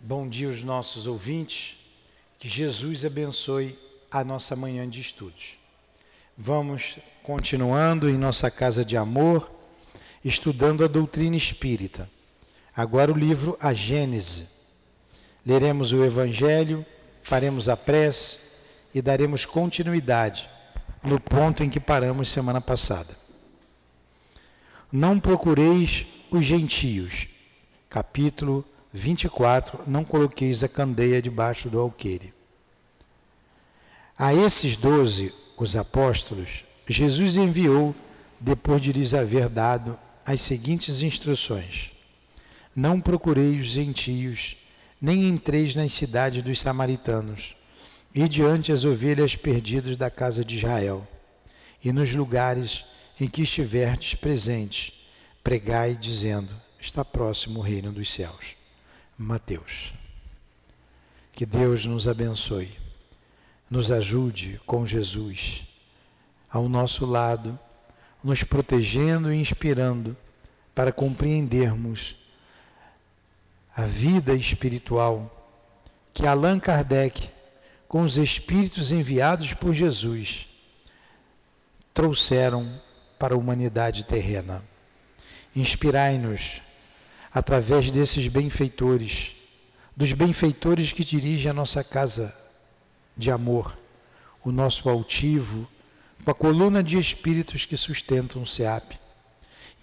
Bom dia aos nossos ouvintes. Que Jesus abençoe a nossa manhã de estudos. Vamos continuando em nossa casa de amor, estudando a doutrina espírita. Agora o livro A Gênese. Leremos o Evangelho, faremos a prece e daremos continuidade no ponto em que paramos semana passada. Não procureis os gentios. Capítulo 24, não coloqueis a candeia debaixo do alqueire. A esses doze, os apóstolos, Jesus enviou, depois de lhes haver dado as seguintes instruções: Não procureis os gentios, nem entreis nas cidades dos samaritanos, e diante as ovelhas perdidas da casa de Israel, e nos lugares em que estiverdes presentes, pregai, dizendo: Está próximo o reino dos céus. Mateus. Que Deus nos abençoe, nos ajude com Jesus ao nosso lado, nos protegendo e inspirando para compreendermos a vida espiritual que Allan Kardec, com os espíritos enviados por Jesus, trouxeram para a humanidade terrena. Inspirai-nos através desses benfeitores, dos benfeitores que dirigem a nossa casa de amor, o nosso altivo, com a coluna de espíritos que sustentam o SEAP.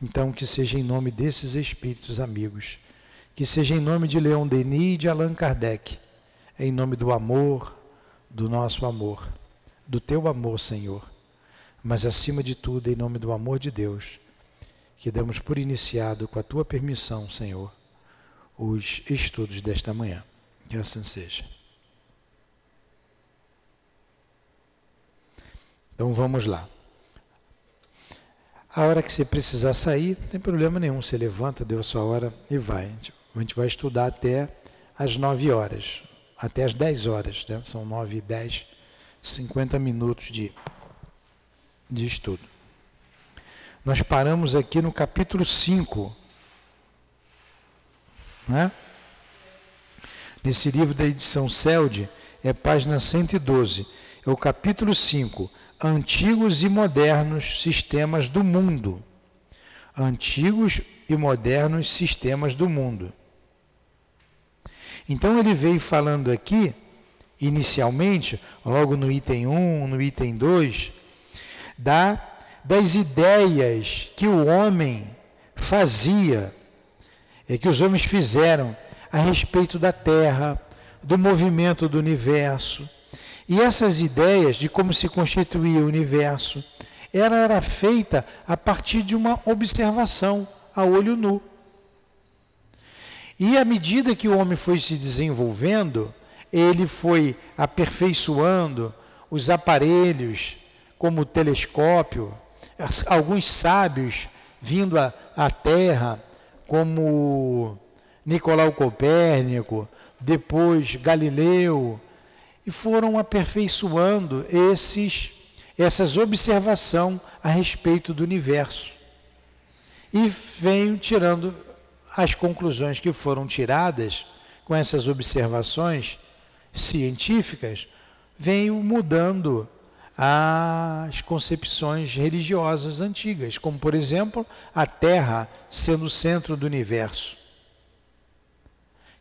Então, que seja em nome desses espíritos amigos, que seja em nome de Leon Denis e de Allan Kardec, em nome do amor, do nosso amor, do teu amor, Senhor, mas acima de tudo, em nome do amor de Deus que damos por iniciado, com a tua permissão, Senhor, os estudos desta manhã. Que assim seja. Então vamos lá. A hora que você precisar sair, não tem problema nenhum. Você levanta, deu a sua hora e vai. A gente vai estudar até as 9 horas, até as 10 horas, né? São 9 e 10, 50 minutos de, de estudo. Nós paramos aqui no capítulo 5. Né? Nesse livro da edição CELD, é página 112. É o capítulo 5. Antigos e modernos sistemas do mundo. Antigos e modernos sistemas do mundo. Então ele veio falando aqui, inicialmente, logo no item 1, no item 2, da das ideias que o homem fazia, que os homens fizeram a respeito da Terra, do movimento do universo. E essas ideias de como se constituía o universo, ela era feita a partir de uma observação a olho nu. E à medida que o homem foi se desenvolvendo, ele foi aperfeiçoando os aparelhos, como o telescópio, alguns sábios vindo à, Terra, como Nicolau Copérnico, depois Galileu, e foram aperfeiçoando esses, essas observações a respeito do universo. E vêm tirando as conclusões que foram tiradas com essas observações científicas, veio mudando às concepções religiosas antigas, como por exemplo a Terra sendo o centro do universo,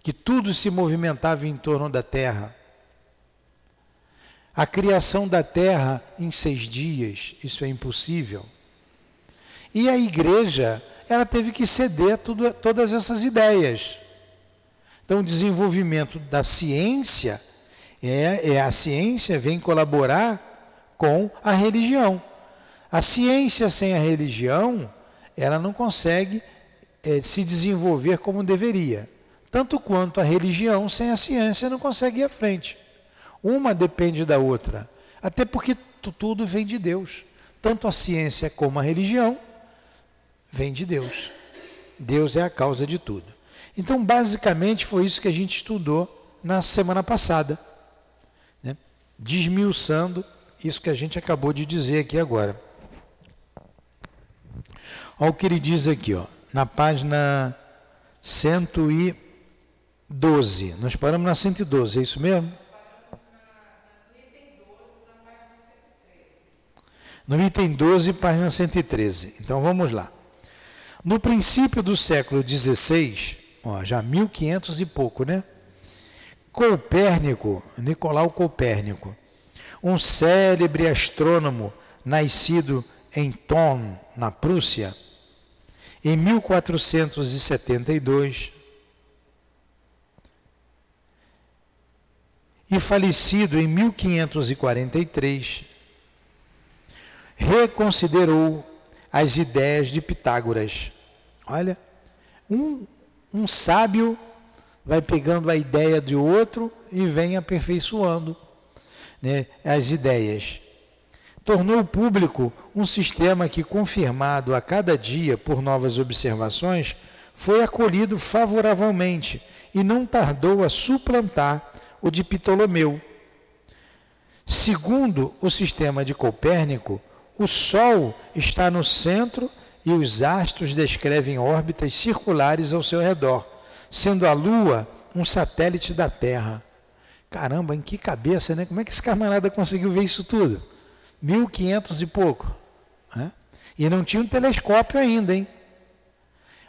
que tudo se movimentava em torno da Terra. A criação da Terra em seis dias, isso é impossível. E a igreja, ela teve que ceder tudo, todas essas ideias. Então, o desenvolvimento da ciência, é, é a ciência vem colaborar com a religião. A ciência sem a religião, ela não consegue é, se desenvolver como deveria. Tanto quanto a religião sem a ciência não consegue ir à frente. Uma depende da outra. Até porque tudo vem de Deus. Tanto a ciência como a religião vem de Deus. Deus é a causa de tudo. Então, basicamente, foi isso que a gente estudou na semana passada, né? desmiuçando isso que a gente acabou de dizer aqui agora. Olha o que ele diz aqui, ó, na página 112. 112. Nós paramos na 112, é isso mesmo? No item 12, página 113. Então vamos lá. No princípio do século XVI, ó, já 1500 e pouco, né? Copérnico, Nicolau Copérnico, um célebre astrônomo nascido em Thon, na Prússia, em 1472 e falecido em 1543, reconsiderou as ideias de Pitágoras. Olha, um, um sábio vai pegando a ideia de outro e vem aperfeiçoando né, as ideias. Tornou público um sistema que, confirmado a cada dia por novas observações, foi acolhido favoravelmente e não tardou a suplantar o de Ptolomeu. Segundo o sistema de Copérnico, o Sol está no centro e os astros descrevem órbitas circulares ao seu redor, sendo a Lua um satélite da Terra. Caramba, em que cabeça, né? Como é que esse camarada conseguiu ver isso tudo? 1500 e pouco. Né? E não tinha um telescópio ainda, hein?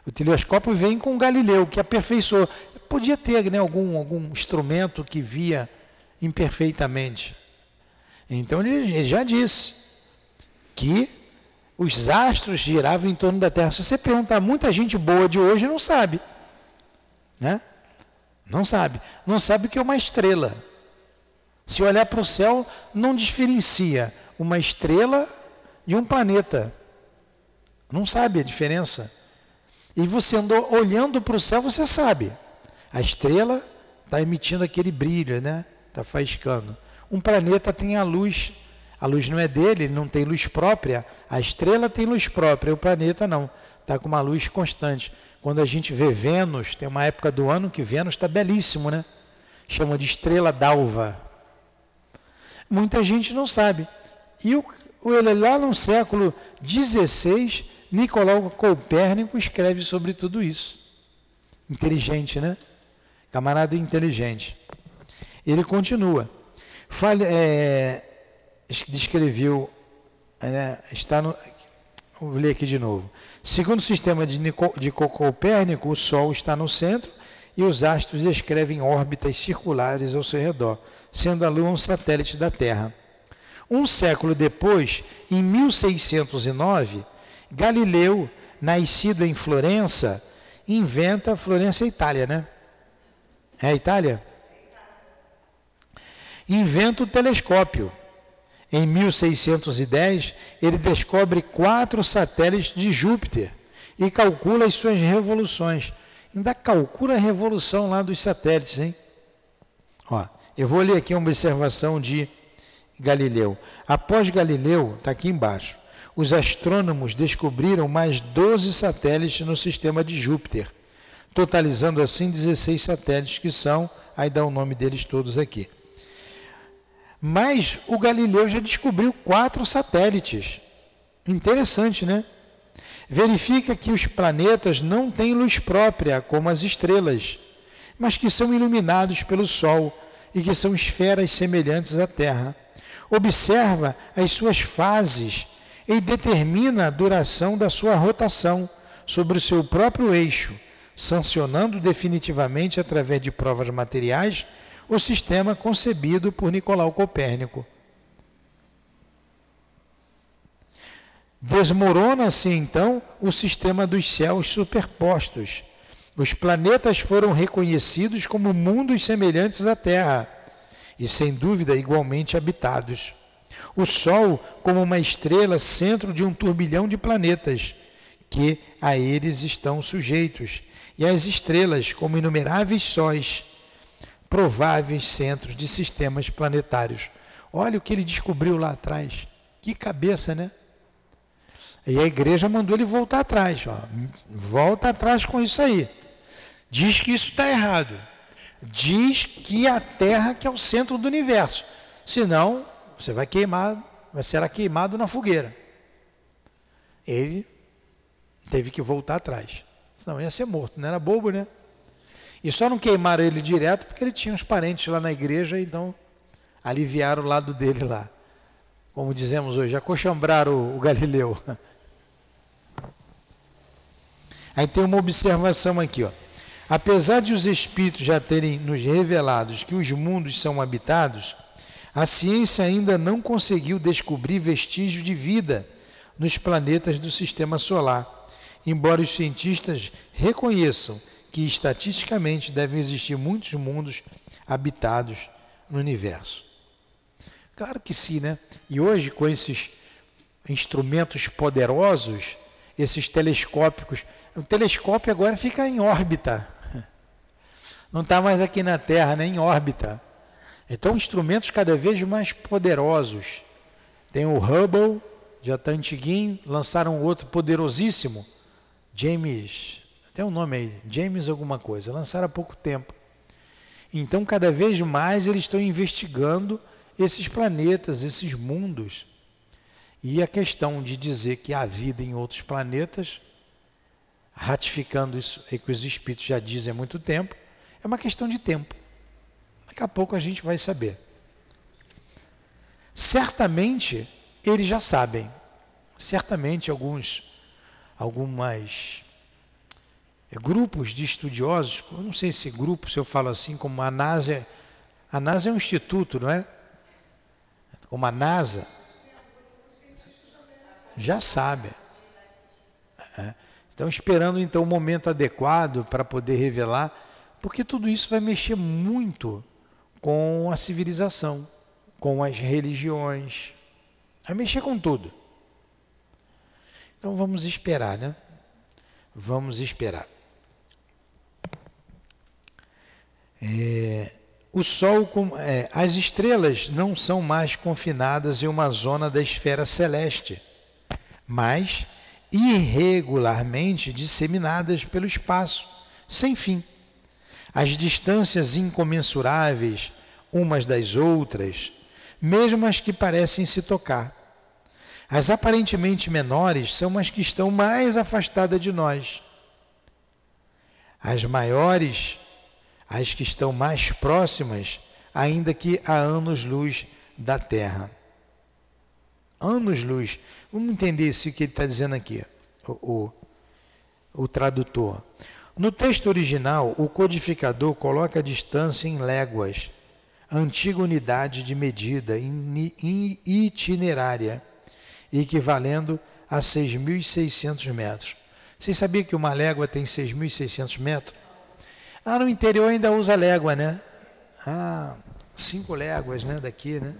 O telescópio vem com Galileu, que aperfeiçoou. Podia ter né, algum, algum instrumento que via imperfeitamente. Então ele já disse que os astros giravam em torno da Terra. Se você perguntar, muita gente boa de hoje não sabe. Né? Não sabe. Não sabe o que é uma estrela. Se olhar para o céu, não diferencia uma estrela de um planeta. Não sabe a diferença. E você andou olhando para o céu, você sabe. A estrela está emitindo aquele brilho, né? Está faiscando. Um planeta tem a luz a luz não é dele, ele não tem luz própria. A estrela tem luz própria, o planeta não. Está com uma luz constante. Quando a gente vê Vênus, tem uma época do ano que Vênus está belíssimo, né? Chama de estrela d'alva. Muita gente não sabe. E o, ele, lá no século XVI, Nicolau Copérnico escreve sobre tudo isso. Inteligente, né? Camarada inteligente. Ele continua. Fale, é, descreveu, né, está no, vou ler aqui de novo. Segundo o sistema de, Nico, de Copérnico, o Sol está no centro e os astros descrevem órbitas circulares ao seu redor, sendo a Lua um satélite da Terra. Um século depois, em 1609, Galileu, nascido em Florença, inventa Florença, Itália, né? É a Itália? Inventa o telescópio em 1610, ele descobre quatro satélites de Júpiter e calcula as suas revoluções. Ainda calcula a revolução lá dos satélites, hein? Ó, eu vou ler aqui uma observação de Galileu. Após Galileu, está aqui embaixo, os astrônomos descobriram mais 12 satélites no sistema de Júpiter, totalizando assim 16 satélites que são, aí dá o nome deles todos aqui. Mas o Galileu já descobriu quatro satélites. Interessante, né? Verifica que os planetas não têm luz própria, como as estrelas, mas que são iluminados pelo Sol e que são esferas semelhantes à Terra. Observa as suas fases e determina a duração da sua rotação sobre o seu próprio eixo, sancionando definitivamente, através de provas materiais, o sistema concebido por Nicolau Copérnico. Desmorona-se então o sistema dos céus superpostos. Os planetas foram reconhecidos como mundos semelhantes à Terra e, sem dúvida, igualmente habitados. O Sol como uma estrela centro de um turbilhão de planetas que a eles estão sujeitos, e as estrelas como inumeráveis sóis prováveis centros de sistemas planetários. Olha o que ele descobriu lá atrás. Que cabeça, né? E a igreja mandou ele voltar atrás. Ó. Volta atrás com isso aí. Diz que isso está errado. Diz que a Terra que é o centro do universo. Senão, você vai queimar, vai ser queimado na fogueira. Ele teve que voltar atrás. Senão ia ser morto. Não era bobo, né? E só não queimaram ele direto porque ele tinha uns parentes lá na igreja, então aliviaram o lado dele lá. Como dizemos hoje, acochambraram o, Galileu. Aí tem uma observação aqui, ó. Apesar de os espíritos já terem nos revelados que os mundos são habitados, a ciência ainda não conseguiu descobrir vestígios de vida nos planetas do sistema solar, embora os cientistas reconheçam que estatisticamente devem existir muitos mundos habitados no universo. Claro que sim, né? E hoje, com esses instrumentos poderosos, esses telescópicos, o telescópio agora fica em órbita. Não está mais aqui na Terra, nem em órbita. Então, instrumentos cada vez mais poderosos. Tem o Hubble, já está antiguinho, lançaram outro poderosíssimo, James, tem um nome aí, James alguma coisa, lançaram há pouco tempo. Então, cada vez mais eles estão investigando esses planetas, esses mundos. E a questão de dizer que há vida em outros planetas, ratificando isso que os espíritos já dizem há muito tempo, é uma questão de tempo. Daqui a pouco a gente vai saber. Certamente eles já sabem. Certamente alguns algumas grupos de estudiosos, eu não sei se grupo, se eu falo assim, como a NASA, a NASA é um instituto, não é? Como a NASA, já sabe. É. Estão esperando então o momento adequado para poder revelar, porque tudo isso vai mexer muito com a civilização, com as religiões, vai mexer com tudo. Então vamos esperar, né? Vamos esperar. É, o Sol, é, as estrelas não são mais confinadas em uma zona da esfera celeste, mas irregularmente disseminadas pelo espaço, sem fim. As distâncias incomensuráveis umas das outras, mesmo as que parecem se tocar. As aparentemente menores são as que estão mais afastadas de nós. As maiores as que estão mais próximas, ainda que a anos-luz da Terra. Anos-luz. Vamos entender isso que ele está dizendo aqui, o, o, o tradutor. No texto original, o codificador coloca a distância em léguas, antiga unidade de medida itinerária, equivalendo a 6.600 metros. Vocês sabiam que uma légua tem 6.600 metros? Ah, no interior ainda usa légua, né? Ah, cinco léguas, né? Daqui, né?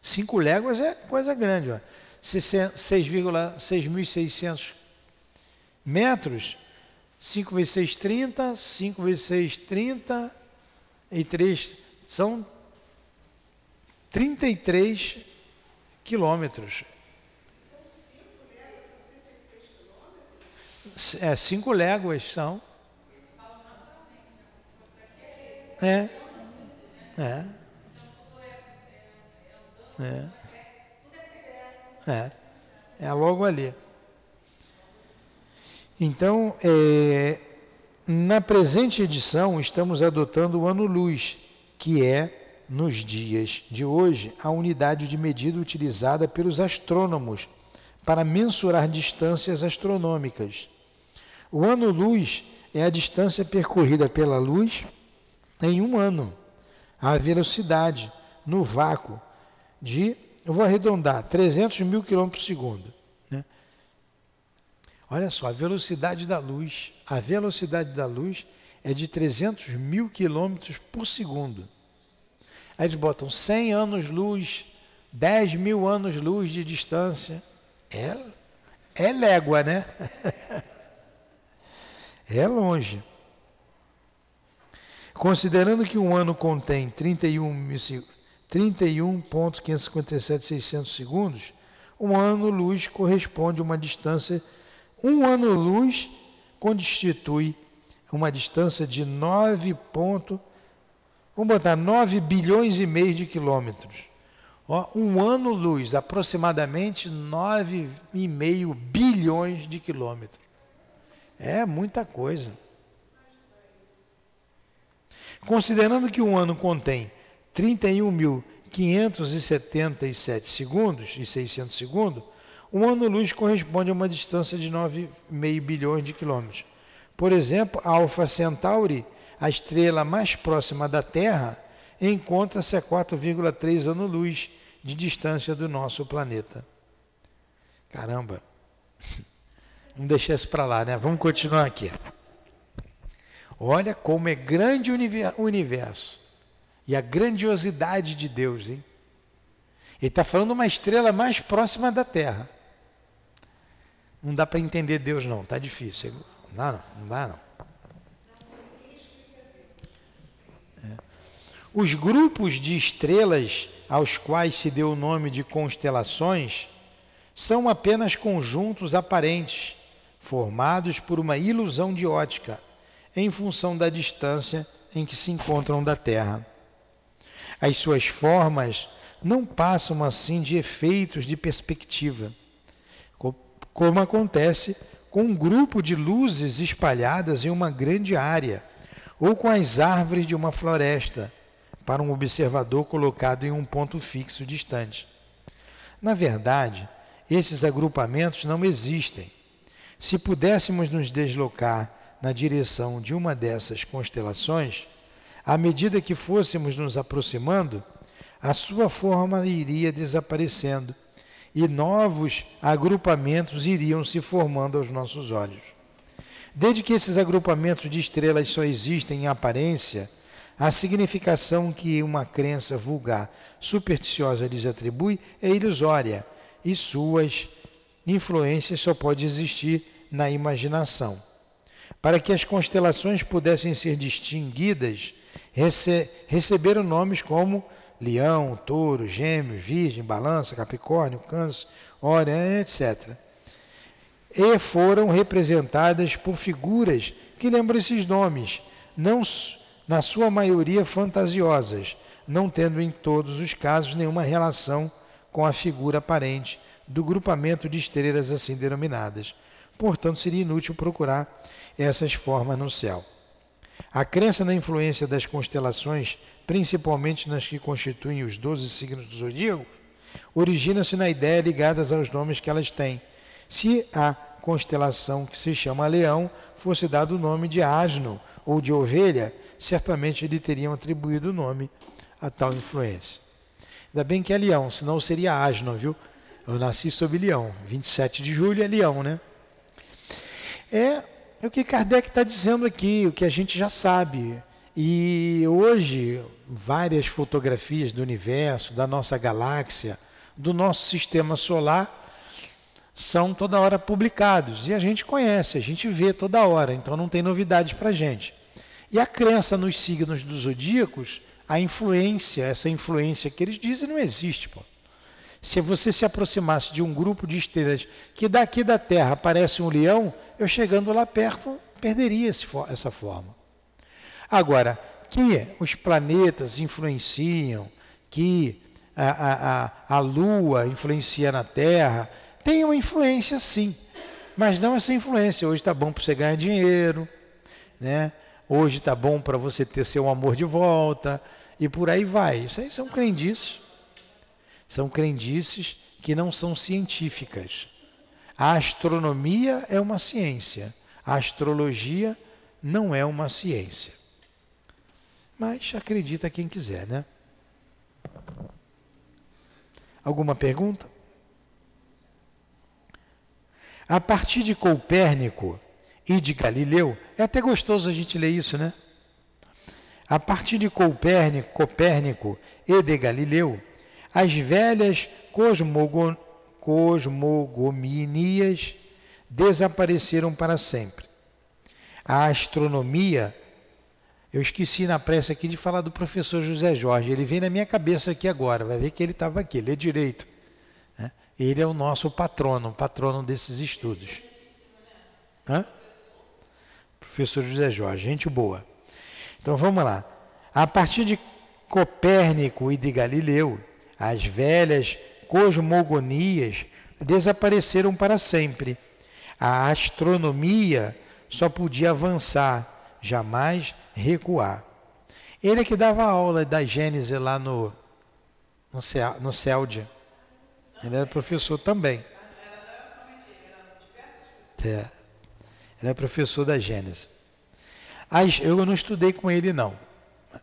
Cinco léguas é coisa grande, ó. 6,6.600 metros, 5 vezes 6, 30, 5 vezes 6, 30 e 3, são 33 quilômetros. É, cinco léguas são. É. É. É. É. É logo ali. Então, é, na presente edição, estamos adotando o ano-luz, que é, nos dias de hoje, a unidade de medida utilizada pelos astrônomos para mensurar distâncias astronômicas. O ano-luz é a distância percorrida pela luz em um ano. A velocidade no vácuo de, eu vou arredondar, 300 mil quilômetros por segundo. Né? Olha só, a velocidade da luz, a velocidade da luz é de 300 mil quilômetros por segundo. Aí eles botam 100 anos-luz, 10 mil anos-luz de distância. É, é légua, né? É longe. Considerando que um ano contém 31.557.600 segundos, um ano-luz corresponde a uma distância. Um ano-luz constitui uma distância de 9 ponto, vamos botar 9 bilhões e meio de quilômetros. Ó, um ano-luz, aproximadamente 9,5 bilhões de quilômetros. É muita coisa. Considerando que um ano contém 31.577 segundos e 600 segundos, um ano-luz corresponde a uma distância de 9,5 bilhões de quilômetros. Por exemplo, a Alpha Centauri, a estrela mais próxima da Terra, encontra-se a 4,3 anos-luz de distância do nosso planeta. Caramba! Vamos deixar isso para lá, né? Vamos continuar aqui. Olha como é grande o universo e a grandiosidade de Deus, hein? Ele está falando uma estrela mais próxima da Terra. Não dá para entender Deus, não, está difícil. Não dá, não, não dá, não. É. Os grupos de estrelas aos quais se deu o nome de constelações são apenas conjuntos aparentes, formados por uma ilusão de ótica em função da distância em que se encontram da Terra. As suas formas não passam assim de efeitos de perspectiva, como acontece com um grupo de luzes espalhadas em uma grande área, ou com as árvores de uma floresta, para um observador colocado em um ponto fixo distante. Na verdade, esses agrupamentos não existem. Se pudéssemos nos deslocar na direção de uma dessas constelações, à medida que fôssemos nos aproximando, a sua forma iria desaparecendo e novos agrupamentos iriam se formando aos nossos olhos. Desde que esses agrupamentos de estrelas só existem em aparência, a significação que uma crença vulgar supersticiosa lhes atribui é ilusória e suas influências só pode existir na imaginação. Para que as constelações pudessem ser distinguidas, rece receberam nomes como Leão, Touro, Gêmeos, Virgem, Balança, Capricórnio, Câncer, Órion, etc. E foram representadas por figuras que lembram esses nomes, não na sua maioria fantasiosas, não tendo em todos os casos nenhuma relação com a figura aparente do grupamento de estrelas assim denominadas. Portanto, seria inútil procurar essas formas no céu. A crença na influência das constelações, principalmente nas que constituem os doze signos do zodíaco, origina-se na ideia ligadas aos nomes que elas têm. Se a constelação que se chama Leão fosse dado o nome de asno ou de ovelha, certamente lhe teriam atribuído o nome a tal influência. Ainda bem que é leão, senão seria asno, viu? Eu nasci sob leão. 27 de julho é leão, né? É é o que Kardec está dizendo aqui, o que a gente já sabe. E hoje, várias fotografias do universo, da nossa galáxia, do nosso sistema solar, são toda hora publicados. E a gente conhece, a gente vê toda hora, então não tem novidades para a gente. E a crença nos signos dos zodíacos, a influência, essa influência que eles dizem, não existe. Pô. Se você se aproximasse de um grupo de estrelas que daqui da Terra parece um leão, eu chegando lá perto perderia esse, essa forma. Agora, que os planetas influenciam, que a, a, a, Lua influencia na Terra, tem uma influência sim, mas não essa influência. Hoje está bom para você ganhar dinheiro, né? hoje está bom para você ter seu amor de volta, e por aí vai. Isso aí são crendices. São crendices que não são científicas. A astronomia é uma ciência, a astrologia não é uma ciência. Mas acredita quem quiser, né? Alguma pergunta? A partir de Copérnico e de Galileu, é até gostoso a gente ler isso, né? A partir de Copérnico, Copérnico e de Galileu, as velhas cosmogon cosmogominias desapareceram para sempre. A astronomia, eu esqueci na pressa aqui de falar do professor José Jorge, ele vem na minha cabeça aqui agora, vai ver que ele estava aqui, ele é direito. Né? Ele é o nosso patrono, patrono desses estudos. Hã? Professor José Jorge, gente boa. Então vamos lá. A partir de Copérnico e de Galileu, as velhas cosmogonias desapareceram para sempre. A astronomia só podia avançar, jamais recuar. Ele é que dava aula da Gênese lá no, no, no CELD. Ele era professor também. É. Ele é professor da Gênese. Eu não estudei com ele, não.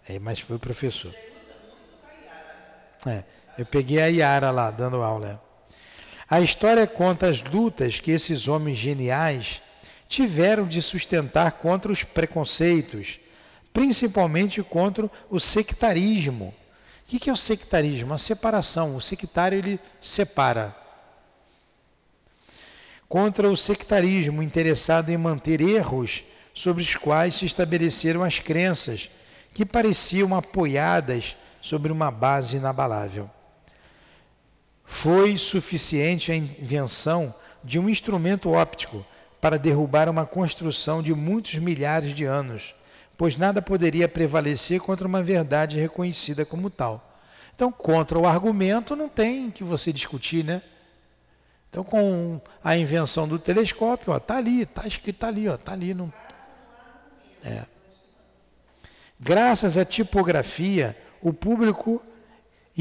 É, mas foi professor. É, eu peguei a Yara lá, dando aula. A história conta as lutas que esses homens geniais tiveram de sustentar contra os preconceitos, principalmente contra o sectarismo. O que é o sectarismo? A separação. O sectário ele separa. Contra o sectarismo interessado em manter erros sobre os quais se estabeleceram as crenças, que pareciam apoiadas sobre uma base inabalável. Foi suficiente a invenção de um instrumento óptico para derrubar uma construção de muitos milhares de anos, pois nada poderia prevalecer contra uma verdade reconhecida como tal. Então, contra o argumento não tem que você discutir, né? Então, com a invenção do telescópio, ó, tá ali, tá escrito tá ali, ó, tá ali, não. É. Graças à tipografia, o público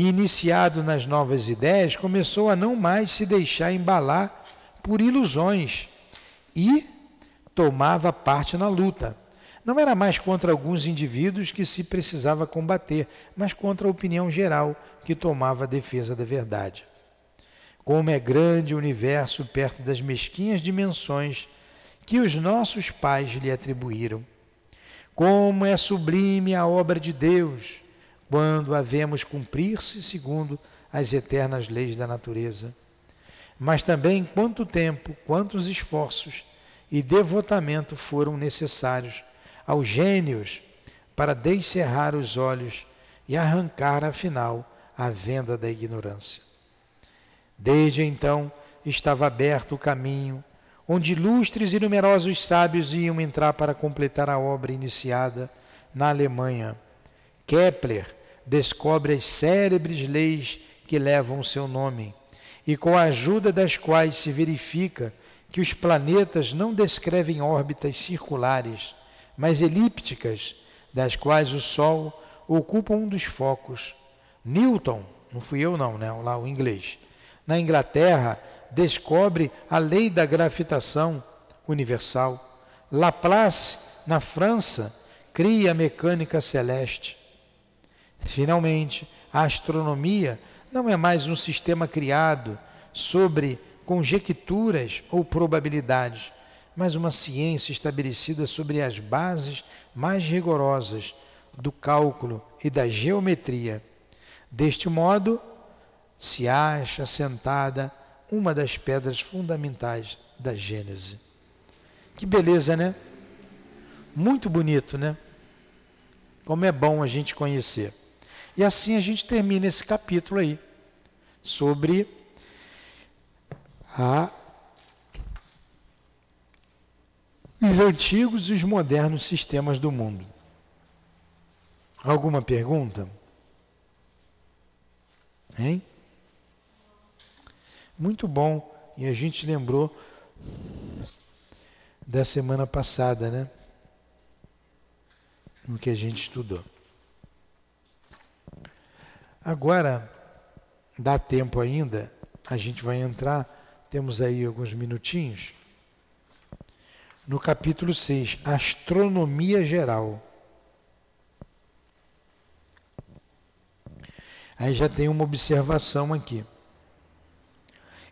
iniciado nas novas ideias começou a não mais se deixar embalar por ilusões e tomava parte na luta. Não era mais contra alguns indivíduos que se precisava combater, mas contra a opinião geral que tomava a defesa da verdade. Como é grande o universo perto das mesquinhas dimensões que os nossos pais lhe atribuíram. Como é sublime a obra de Deus quando a vemos cumprir-se segundo as eternas leis da natureza. Mas também quanto tempo, quantos esforços e devotamento foram necessários aos gênios para descerrar os olhos e arrancar, afinal, a venda da ignorância. Desde então estava aberto o caminho onde ilustres e numerosos sábios iam entrar para completar a obra iniciada na Alemanha. Kepler descobre as célebres leis que levam seu nome e com a ajuda das quais se verifica que os planetas não descrevem órbitas circulares, mas elípticas, das quais o Sol ocupa um dos focos. Newton, não fui eu não, né? lá o inglês, na Inglaterra, descobre a lei da gravitação universal. Laplace, na França, cria a mecânica celeste. Finalmente, a astronomia não é mais um sistema criado sobre conjecturas ou probabilidades, mas uma ciência estabelecida sobre as bases mais rigorosas do cálculo e da geometria. Deste modo, se acha sentada uma das pedras fundamentais da Gênese. Que beleza, né? Muito bonito, né? Como é bom a gente conhecer. E assim a gente termina esse capítulo aí sobre a os antigos e os modernos sistemas do mundo. Alguma pergunta? Hein? Muito bom. E a gente lembrou da semana passada, né? No que a gente estudou. Agora, dá tempo ainda, a gente vai entrar, temos aí alguns minutinhos, no capítulo 6, Astronomia Geral. Aí já tem uma observação aqui.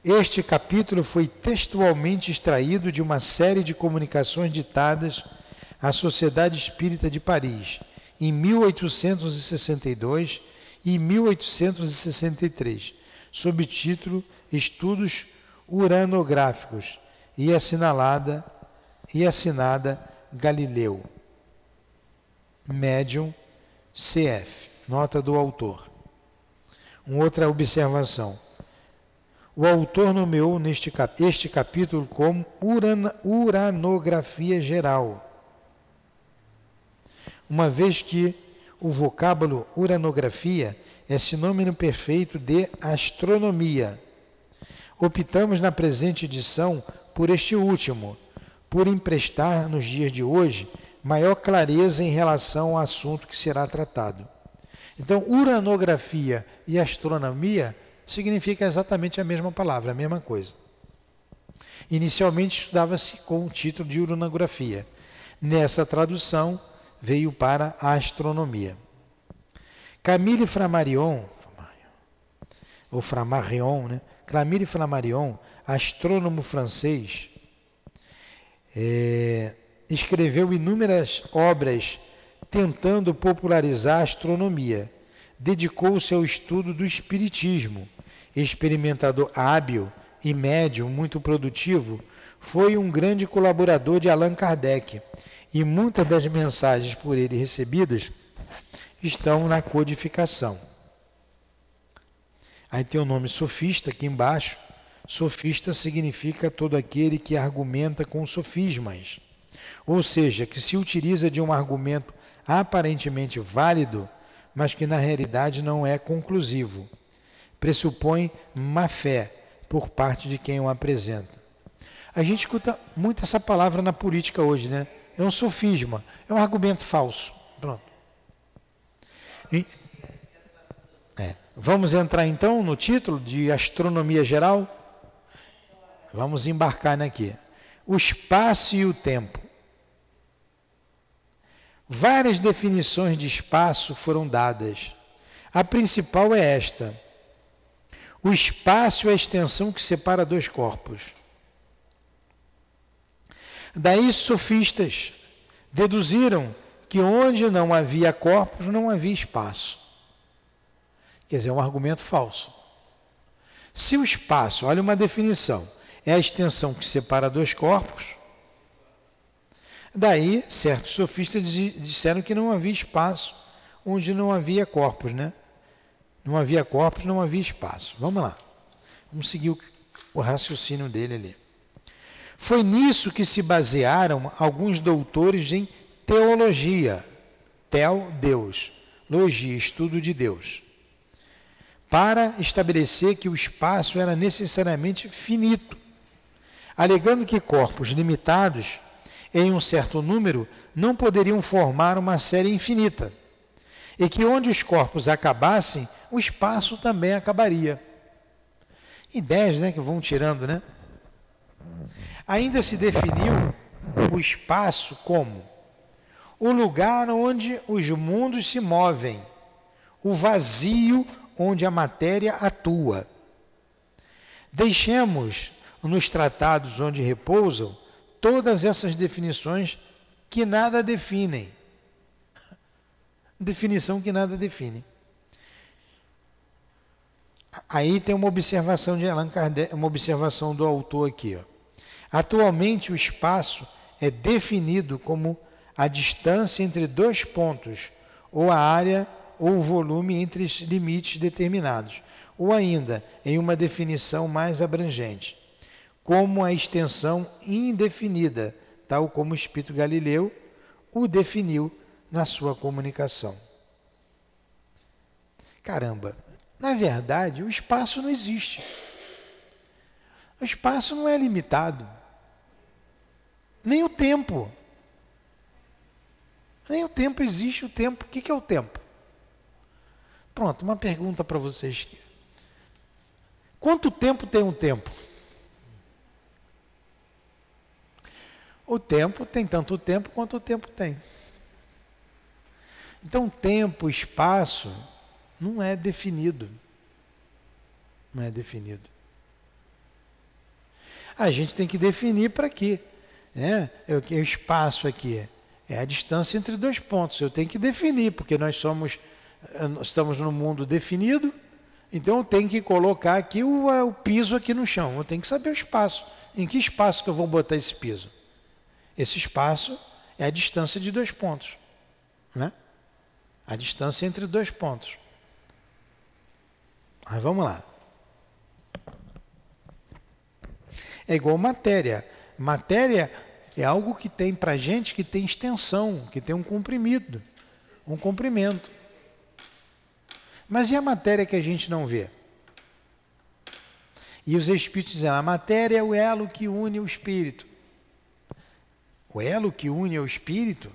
Este capítulo foi textualmente extraído de uma série de comunicações ditadas à Sociedade Espírita de Paris em 1862 e 1863, sob título Estudos Uranográficos e assinalada e assinada Galileu. Médium CF. Nota do autor. Uma outra observação. O autor nomeou neste cap este capítulo como uranografia geral, uma vez que o vocábulo uranografia é sinônimo perfeito de astronomia. Optamos na presente edição por este último, por emprestar nos dias de hoje maior clareza em relação ao assunto que será tratado. Então, uranografia e astronomia significa exatamente a mesma palavra, a mesma coisa. Inicialmente estudava-se com o título de uranografia. Nessa tradução veio para a astronomia. Camille Flammarion, ou Flammarion, né? Camille Flammarion, astrônomo francês, é, escreveu inúmeras obras tentando popularizar a astronomia. Dedicou-se ao estudo do espiritismo. Experimentador hábil e médium muito produtivo, foi um grande colaborador de Allan Kardec e muitas das mensagens por ele recebidas estão na codificação. Aí tem o nome sofista aqui embaixo. Sofista significa todo aquele que argumenta com sofismas, ou seja, que se utiliza de um argumento aparentemente válido, mas que na realidade não é conclusivo. Pressupõe má fé por parte de quem o apresenta. A gente escuta muito essa palavra na política hoje, né? É um sofisma, é um argumento falso. Pronto. E, é. Vamos entrar então no título de Astronomia Geral? Vamos embarcar aqui. O espaço e o tempo. Várias definições de espaço foram dadas. A principal é esta: o espaço é a extensão que separa dois corpos. Daí, sofistas deduziram que onde não havia corpos não havia espaço. Quer dizer, é um argumento falso. Se o espaço, olha uma definição, é a extensão que separa dois corpos, daí certos sofistas disseram que não havia espaço onde não havia corpos, né? Não havia corpos, não havia espaço. Vamos lá. Vamos seguir o, raciocínio dele ali. Foi nisso que se basearam alguns doutores em teologia, tel, Deus, logia, estudo de Deus, para estabelecer que o espaço era necessariamente finito, alegando que corpos limitados em um certo número não poderiam formar uma série infinita, e que onde os corpos acabassem, o espaço também acabaria. Ideias né, que vão tirando, né? Ainda se definiu o espaço como o lugar onde os mundos se movem, o vazio onde a matéria atua. Deixemos nos tratados onde repousam todas essas definições que nada definem. Definição que nada define. Aí tem uma observação de Allan Kardec, uma observação do autor aqui. Ó. Atualmente o espaço é definido como a distância entre dois pontos, ou a área ou o volume entre limites determinados, ou ainda, em uma definição mais abrangente, como a extensão indefinida, tal como o Espírito Galileu o definiu na sua comunicação. Caramba, na verdade, o espaço não existe. O espaço não é limitado. Nem o tempo. Nem o tempo existe o tempo. O que é o tempo? Pronto, uma pergunta para vocês. Quanto tempo tem um tempo? O tempo tem tanto tempo quanto o tempo tem. Então, tempo, espaço, não é definido. Não é definido. A gente tem que definir para quê? Né? O espaço aqui é a distância entre dois pontos. Eu tenho que definir, porque nós somos, eh, estamos no mundo definido, então eu tenho que colocar aqui o, o piso aqui no chão. Eu tenho que saber o espaço. Em que espaço que eu vou botar esse piso? Esse espaço é a distância de dois pontos. Né? A distância entre dois pontos. Mas vamos lá. É igual matéria. Matéria é algo que tem para gente que tem extensão, que tem um comprimido, um comprimento. Mas e a matéria que a gente não vê? E os espíritos dizem, a matéria é o elo que une o espírito. o elo que une ao espírito.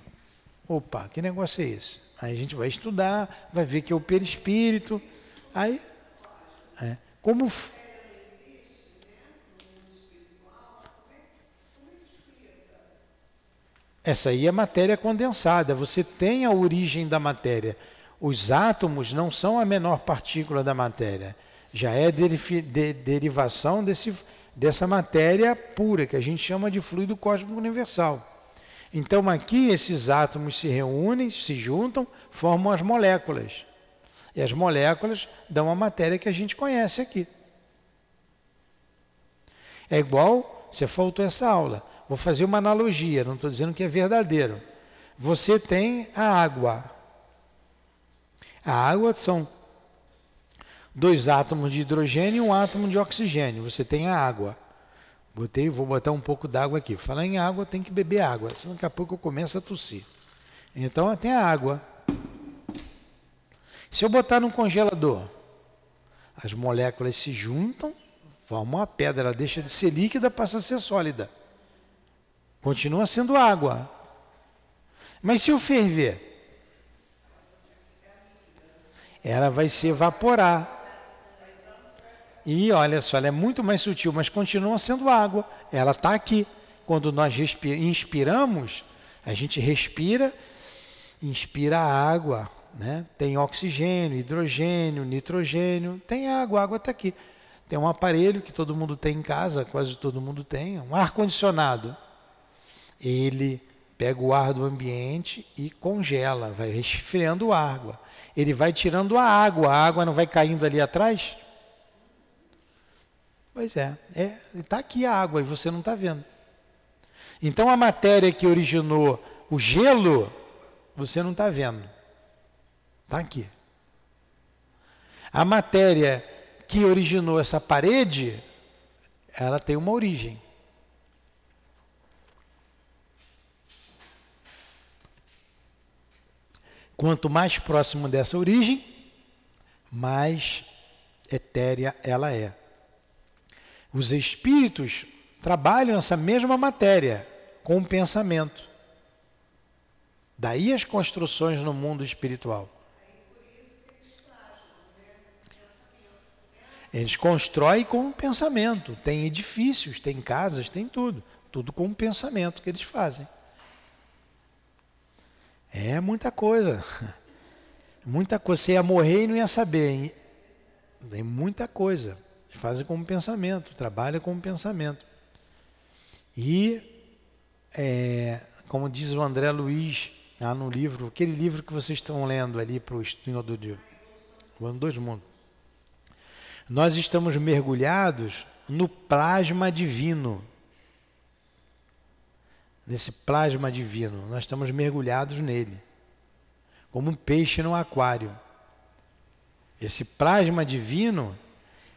Opa, que negócio é esse? Aí a gente vai estudar, vai ver que é o perispírito. Aí, é, como Essa aí é matéria condensada. Você tem a origem da matéria. Os átomos não são a menor partícula da matéria. Já é de, de, derivação desse, dessa matéria pura, que a gente chama de fluido cósmico universal. Então aqui esses átomos se reúnem, se juntam, formam as moléculas. E as moléculas dão a matéria que a gente conhece aqui. É igual, você faltou essa aula. Vou fazer uma analogia, não estou dizendo que é verdadeiro. Você tem a água. A água são dois átomos de hidrogênio e um átomo de oxigênio. Você tem a água. Botei, vou botar um pouco d'água aqui. Falar em água, tem que beber água, senão daqui a pouco eu começo a tossir. Então tem a água. Se eu botar no congelador, as moléculas se juntam, formam uma pedra, ela deixa de ser líquida, passa a ser sólida. Continua sendo água. Mas se eu ferver, ela vai se evaporar. E olha só, ela é muito mais sutil, mas continua sendo água. Ela está aqui. Quando nós inspiramos, a gente respira, inspira água, né? Tem oxigênio, hidrogênio, nitrogênio, tem água, água está aqui. Tem um aparelho que todo mundo tem em casa, quase todo mundo tem, um ar condicionado ele pega o ar do ambiente e congela, vai resfriando a água. Ele vai tirando a água, a água não vai caindo ali atrás? Pois é, é está aqui a água e você não está vendo. Então a matéria que originou o gelo, você não está vendo. Está aqui. A matéria que originou essa parede, ela tem uma origem. Quanto mais próximo dessa origem, mais etérea ela é. Os espíritos trabalham essa mesma matéria com o pensamento. Daí as construções no mundo espiritual. Eles constroem com o pensamento. Tem edifícios, tem casas, tem tudo. Tudo com o pensamento que eles fazem. É muita coisa. Muita coisa. Você ia morrer e não ia saber. Tem muita coisa. Fazem como pensamento, trabalha como pensamento. E, é, como diz o André Luiz, lá no livro, aquele livro que vocês estão lendo ali para o Estudo do Dia, o Ano dos Mundos. Nós estamos mergulhados no plasma divino nesse plasma divino. Nós estamos mergulhados nele, como um peixe no aquário. Esse plasma divino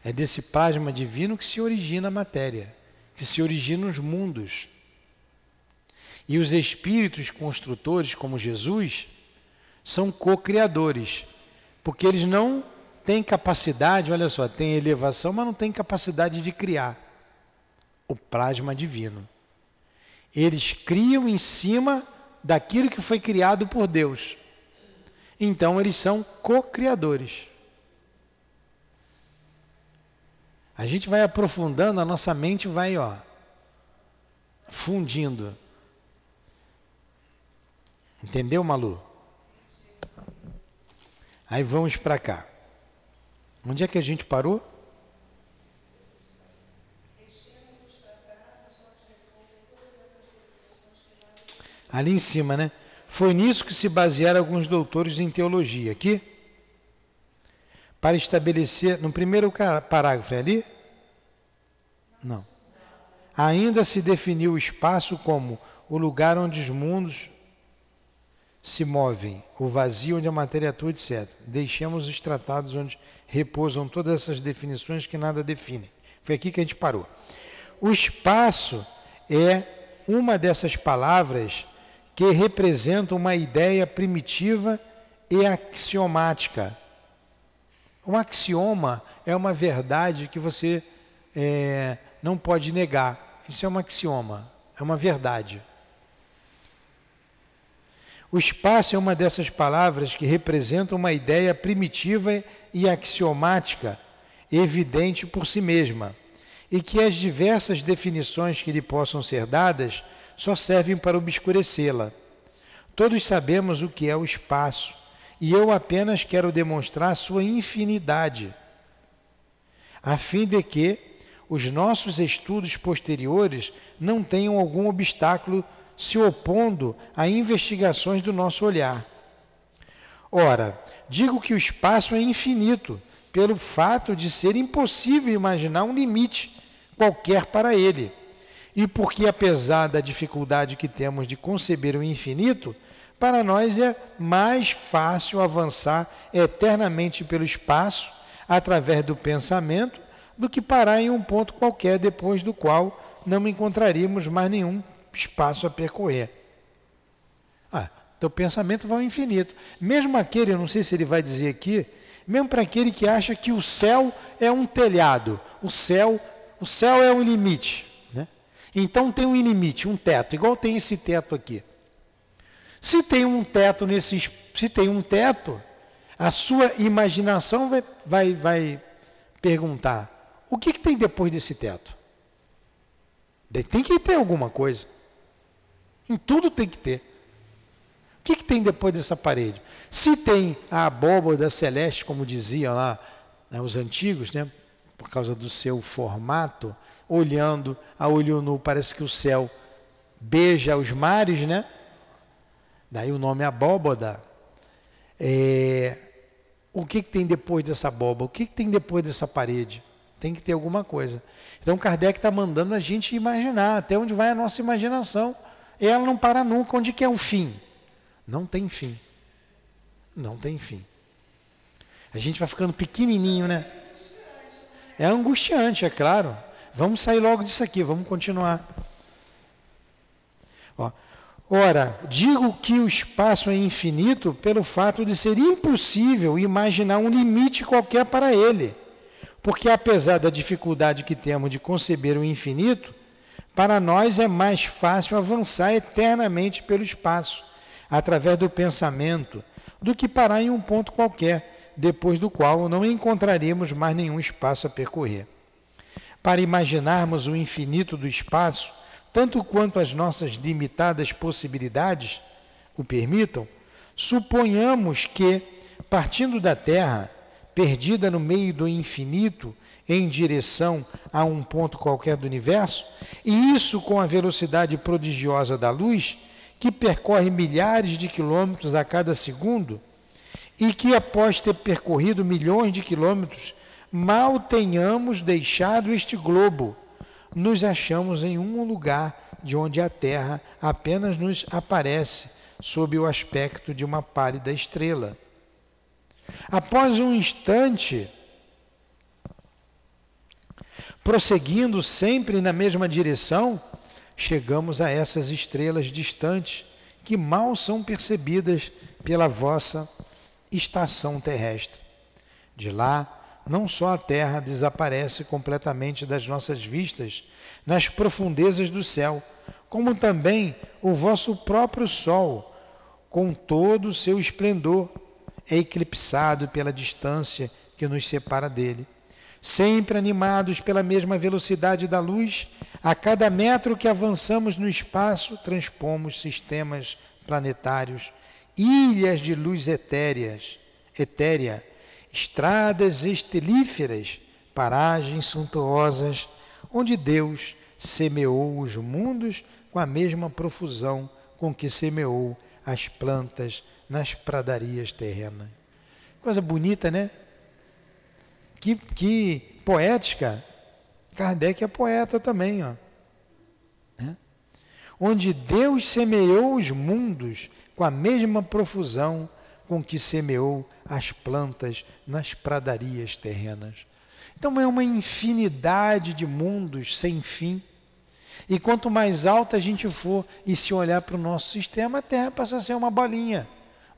é desse plasma divino que se origina a matéria, que se originam os mundos. E os espíritos construtores, como Jesus, são co-criadores, porque eles não têm capacidade, olha só, têm elevação, mas não têm capacidade de criar o plasma divino. Eles criam em cima daquilo que foi criado por Deus. Então eles são co-criadores. A gente vai aprofundando, a nossa mente vai, ó, fundindo. Entendeu, Malu? Aí vamos para cá. Onde é que a gente parou? Ali em cima, né? Foi nisso que se basearam alguns doutores em teologia. Aqui, para estabelecer, no primeiro parágrafo, é ali? Não. Ainda se definiu o espaço como o lugar onde os mundos se movem, o vazio onde a matéria atua, etc. Deixemos os tratados onde repousam todas essas definições que nada definem. Foi aqui que a gente parou. O espaço é uma dessas palavras que representam uma ideia primitiva e axiomática. Um axioma é uma verdade que você é, não pode negar. Isso é um axioma, é uma verdade. O espaço é uma dessas palavras que representa uma ideia primitiva e axiomática, evidente por si mesma, e que as diversas definições que lhe possam ser dadas só servem para obscurecê-la. Todos sabemos o que é o espaço, e eu apenas quero demonstrar sua infinidade, a fim de que os nossos estudos posteriores não tenham algum obstáculo se opondo a investigações do nosso olhar. Ora, digo que o espaço é infinito, pelo fato de ser impossível imaginar um limite qualquer para ele. E porque, apesar da dificuldade que temos de conceber o infinito, para nós é mais fácil avançar eternamente pelo espaço através do pensamento do que parar em um ponto qualquer depois do qual não encontraríamos mais nenhum espaço a percorrer. Ah, teu pensamento vai ao infinito. Mesmo aquele, eu não sei se ele vai dizer aqui, mesmo para aquele que acha que o céu é um telhado, o céu, o céu é um limite? Então tem um limite, um teto, igual tem esse teto aqui. Se tem um teto nesse, se tem um teto, a sua imaginação vai, vai, vai perguntar: o que, que tem depois desse teto? Tem que ter alguma coisa. Em tudo tem que ter. O que, que tem depois dessa parede? Se tem a abóboda celeste, como diziam lá né, os antigos, né, por causa do seu formato, olhando a olho nu, parece que o céu beija os mares, né? Daí o nome abóboda. É, o que, que tem depois dessa abóboda? O que, que tem depois dessa parede? Tem que ter alguma coisa. Então Kardec está mandando a gente imaginar até onde vai a nossa imaginação e ela não para nunca. Onde que é o fim? Não tem fim. Não tem fim. A gente vai ficando pequenininho, né? É angustiante, é claro. Vamos sair logo disso aqui, vamos continuar. Ó. Ora, digo que o espaço é infinito pelo fato de ser impossível imaginar um limite qualquer para ele. Porque apesar da dificuldade que temos de conceber o infinito, para nós é mais fácil avançar eternamente pelo espaço, através do pensamento, do que parar em um ponto qualquer, depois do qual não encontraremos mais nenhum espaço a percorrer. Para imaginarmos o infinito do espaço, tanto quanto as nossas limitadas possibilidades o permitam, suponhamos que, partindo da Terra, perdida no meio do infinito, em direção a um ponto qualquer do universo, e isso com a velocidade prodigiosa da luz, que percorre milhares de quilômetros a cada segundo, e que após ter percorrido milhões de quilômetros, mal tenhamos deixado este globo, nos achamos em um lugar de onde a Terra apenas nos aparece sob o aspecto de uma pálida estrela. Após um instante, prosseguindo sempre na mesma direção, chegamos a essas estrelas distantes que mal são percebidas pela vossa estação terrestre. De lá, não só a Terra desaparece completamente das nossas vistas nas profundezas do céu, como também o vosso próprio Sol, com todo o seu esplendor, é eclipsado pela distância que nos separa dele. Sempre animados pela mesma velocidade da luz, a cada metro que avançamos no espaço, transpomos sistemas planetários, ilhas de luz etéreas, etérea, estradas estelíferas, paragens suntuosas, onde Deus semeou os mundos com a mesma profusão com que semeou as plantas nas pradarias terrenas. Coisa bonita, né? Que, que poética. Kardec é poeta também, ó. Né? Onde Deus semeou os mundos com a mesma profusão com que semeou as plantas nas pradarias terrenas. Então é uma infinidade de mundos sem fim. E quanto mais alta a gente for e se olhar para o nosso sistema, a Terra passa a ser uma bolinha,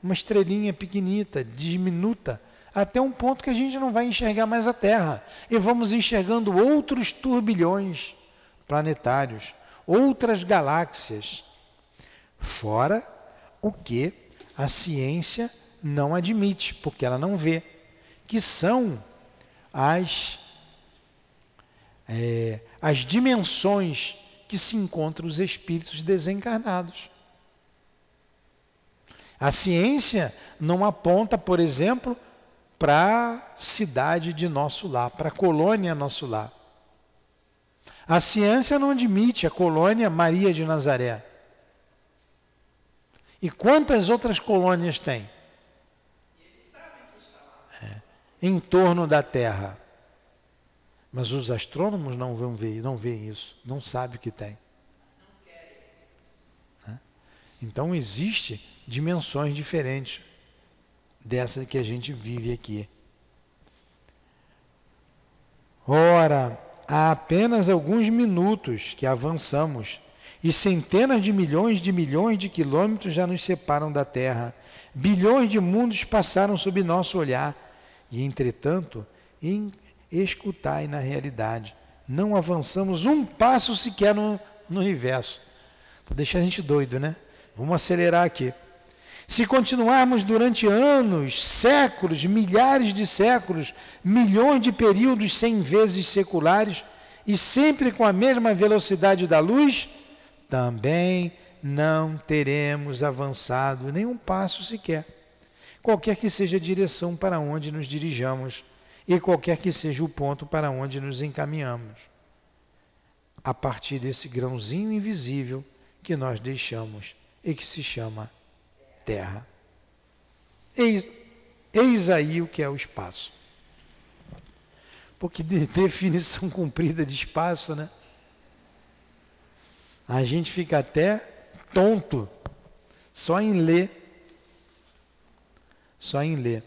uma estrelinha pequenita, diminuta, até um ponto que a gente não vai enxergar mais a Terra. E vamos enxergando outros turbilhões planetários, outras galáxias. Fora o que a ciência não admite, porque ela não vê, que são as, é, as dimensões que se encontram os espíritos desencarnados. A ciência não aponta, por exemplo, para a cidade de nosso lar, para a colônia nosso lar. A ciência não admite a colônia Maria de Nazaré. E quantas outras colônias tem? É, em torno da Terra. Mas os astrônomos não vão ver, não veem isso, não sabem o que tem. Então existe dimensões diferentes dessa que a gente vive aqui. Ora, há apenas alguns minutos que avançamos e centenas de milhões de milhões de quilômetros já nos separam da Terra. Bilhões de mundos passaram sob nosso olhar e, entretanto, em escutai na realidade, não avançamos um passo sequer no, no universo. Está deixando a gente doido, né? Vamos acelerar aqui. Se continuarmos durante anos, séculos, milhares de séculos, milhões de períodos sem vezes seculares e sempre com a mesma velocidade da luz, também não teremos avançado nenhum passo sequer, qualquer que seja a direção para onde nos dirijamos e qualquer que seja o ponto para onde nos encaminhamos, a partir desse grãozinho invisível que nós deixamos e que se chama terra. Eis, eis aí o que é o espaço. Porque de definição cumprida de espaço, né? A gente fica até tonto só em ler. Só em ler.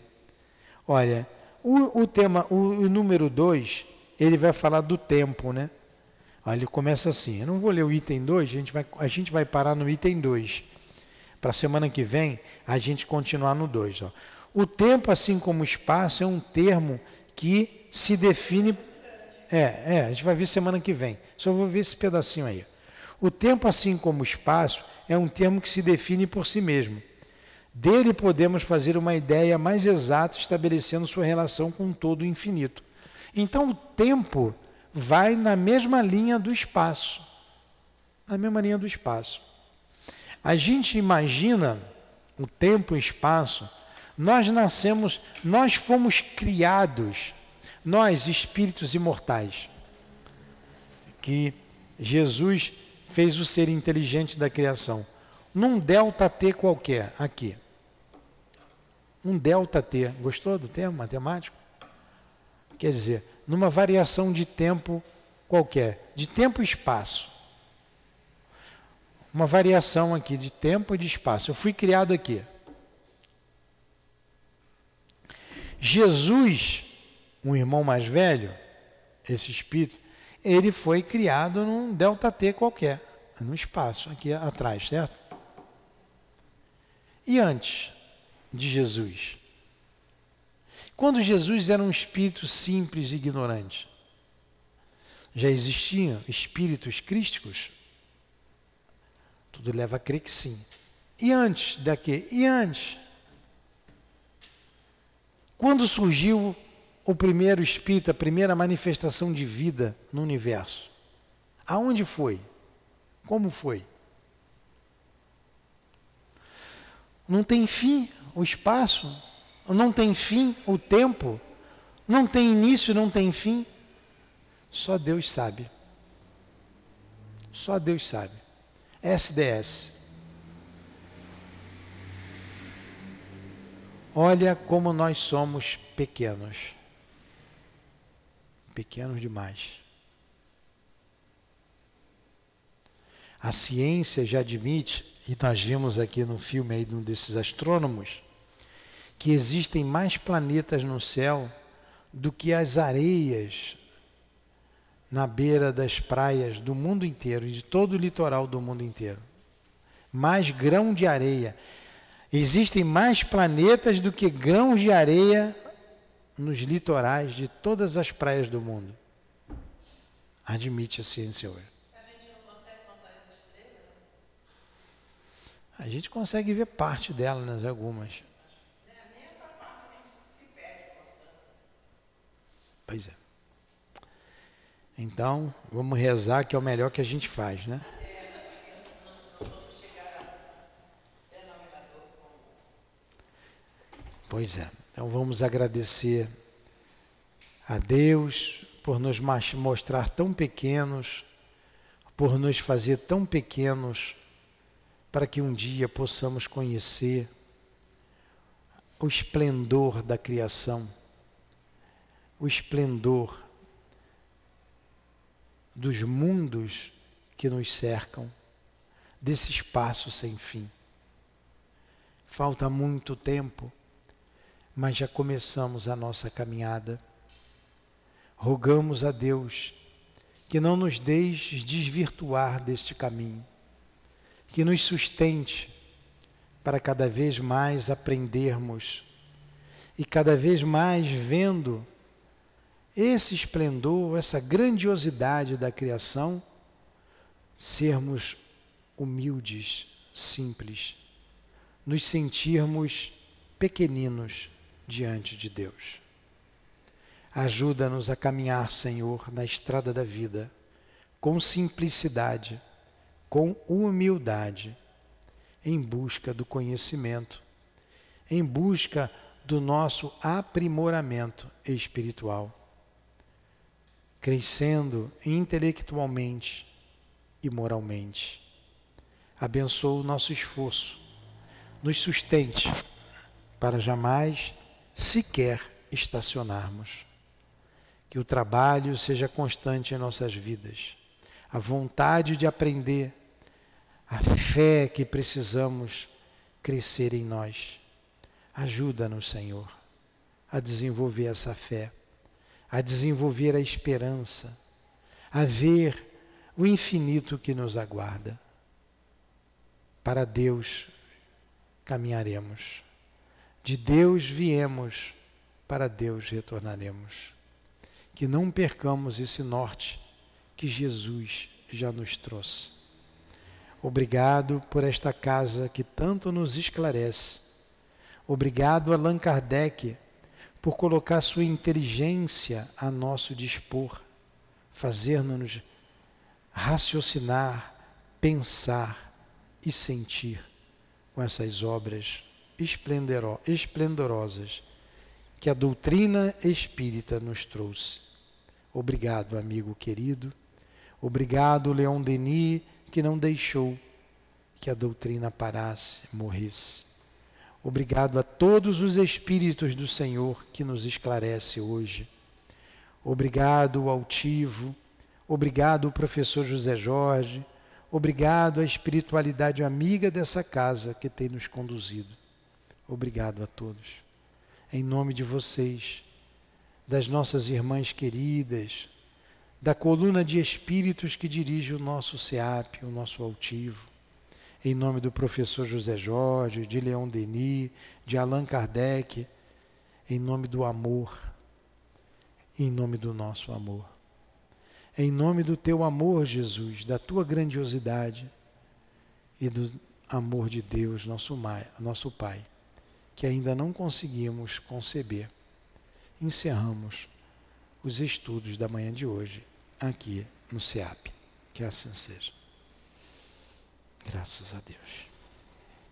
Olha, o, o tema, o, o número 2, ele vai falar do tempo, né? Olha, ele começa assim. Eu não vou ler o item 2, a gente vai, a gente vai parar no item 2 para a semana que vem a gente continuar no 2. O tempo, assim como o espaço, é um termo que se define. É, é, a gente vai ver semana que vem. Só vou ver esse pedacinho aí. O tempo, assim como o espaço, é um termo que se define por si mesmo. Dele podemos fazer uma ideia mais exata, estabelecendo sua relação com todo o infinito. Então, o tempo vai na mesma linha do espaço. Na mesma linha do espaço. A gente imagina o tempo e o espaço, nós nascemos, nós fomos criados, nós, espíritos imortais, que Jesus fez o ser inteligente da criação, num delta T qualquer, aqui. Um delta T. Gostou do termo matemático? Quer dizer, numa variação de tempo qualquer, de tempo e espaço uma variação aqui de tempo e de espaço. Eu fui criado aqui. Jesus, um irmão mais velho, esse espírito, ele foi criado num delta T qualquer, no espaço, aqui atrás, certo? E antes de Jesus? Quando Jesus era um espírito simples e ignorante, já existiam espíritos crísticos? Tudo leva a crer que sim. E antes daqui? E antes? Quando surgiu o primeiro espírito, a primeira manifestação de vida no universo? Aonde foi? Como foi? Não tem fim o espaço, não tem fim o tempo, não tem início, não tem fim. Só Deus sabe. Só Deus sabe. SDS. Olha como nós somos pequenos. Pequenos demais. A ciência já admite, e nós vimos aqui no filme aí de um desses astrônomos, que existem mais planetas no céu do que as areias na beira das praias do mundo inteiro, de todo o litoral do mundo inteiro. Mais grão de areia. Existem mais planetas do que grãos de areia nos litorais de todas as praias do mundo. Admite a ciência hoje. A gente consegue ver parte dela nas algumas. Pois é. Então, vamos rezar que é o melhor que a gente faz, né? Pois é. Então vamos agradecer a Deus por nos mostrar tão pequenos, por nos fazer tão pequenos, para que um dia possamos conhecer o esplendor da criação, o esplendor dos mundos que nos cercam, desse espaço sem fim. Falta muito tempo mas já começamos a nossa caminhada. Rogamos a Deus que não nos deixe desvirtuar deste caminho, que nos sustente para cada vez mais aprendermos e cada vez mais vendo esse esplendor, essa grandiosidade da criação, sermos humildes, simples, nos sentirmos pequeninos diante de Deus. Ajuda-nos a caminhar, Senhor, na estrada da vida, com simplicidade, com humildade, em busca do conhecimento, em busca do nosso aprimoramento espiritual, crescendo intelectualmente e moralmente. Abençoa o nosso esforço, nos sustente para jamais sequer estacionarmos. Que o trabalho seja constante em nossas vidas, a vontade de aprender, a fé que precisamos crescer em nós. Ajuda-nos, Senhor, a desenvolver essa fé, a desenvolver a esperança, a ver o infinito que nos aguarda. Para Deus caminharemos. De Deus viemos, para Deus retornaremos. Que não percamos esse norte que Jesus já nos trouxe. Obrigado por esta casa que tanto nos esclarece. Obrigado, Allan Kardec, por colocar sua inteligência a nosso dispor, fazer-nos raciocinar, pensar e sentir com essas obras esplendorosas que a doutrina espírita nos trouxe. Obrigado, amigo querido. Obrigado, Leon Denis, que não deixou que a doutrina parasse, morresse. Obrigado a todos os espíritos do Senhor que nos esclarece hoje. Obrigado, altivo. Obrigado, professor José Jorge. Obrigado à espiritualidade amiga dessa casa que tem nos conduzido. Obrigado a todos. Em nome de vocês, das nossas irmãs queridas, da coluna de espíritos que dirige o nosso SEAP, o nosso altivo, em nome do professor José Jorge, de Leon Denis, de Allan Kardec, em nome do amor, em nome do nosso amor. Em nome do teu amor, Jesus, da tua grandiosidade e do amor de Deus, nosso, nosso Pai que ainda não conseguimos conceber. Encerramos os estudos da manhã de hoje aqui no SEAP. Que assim seja. Graças a Deus.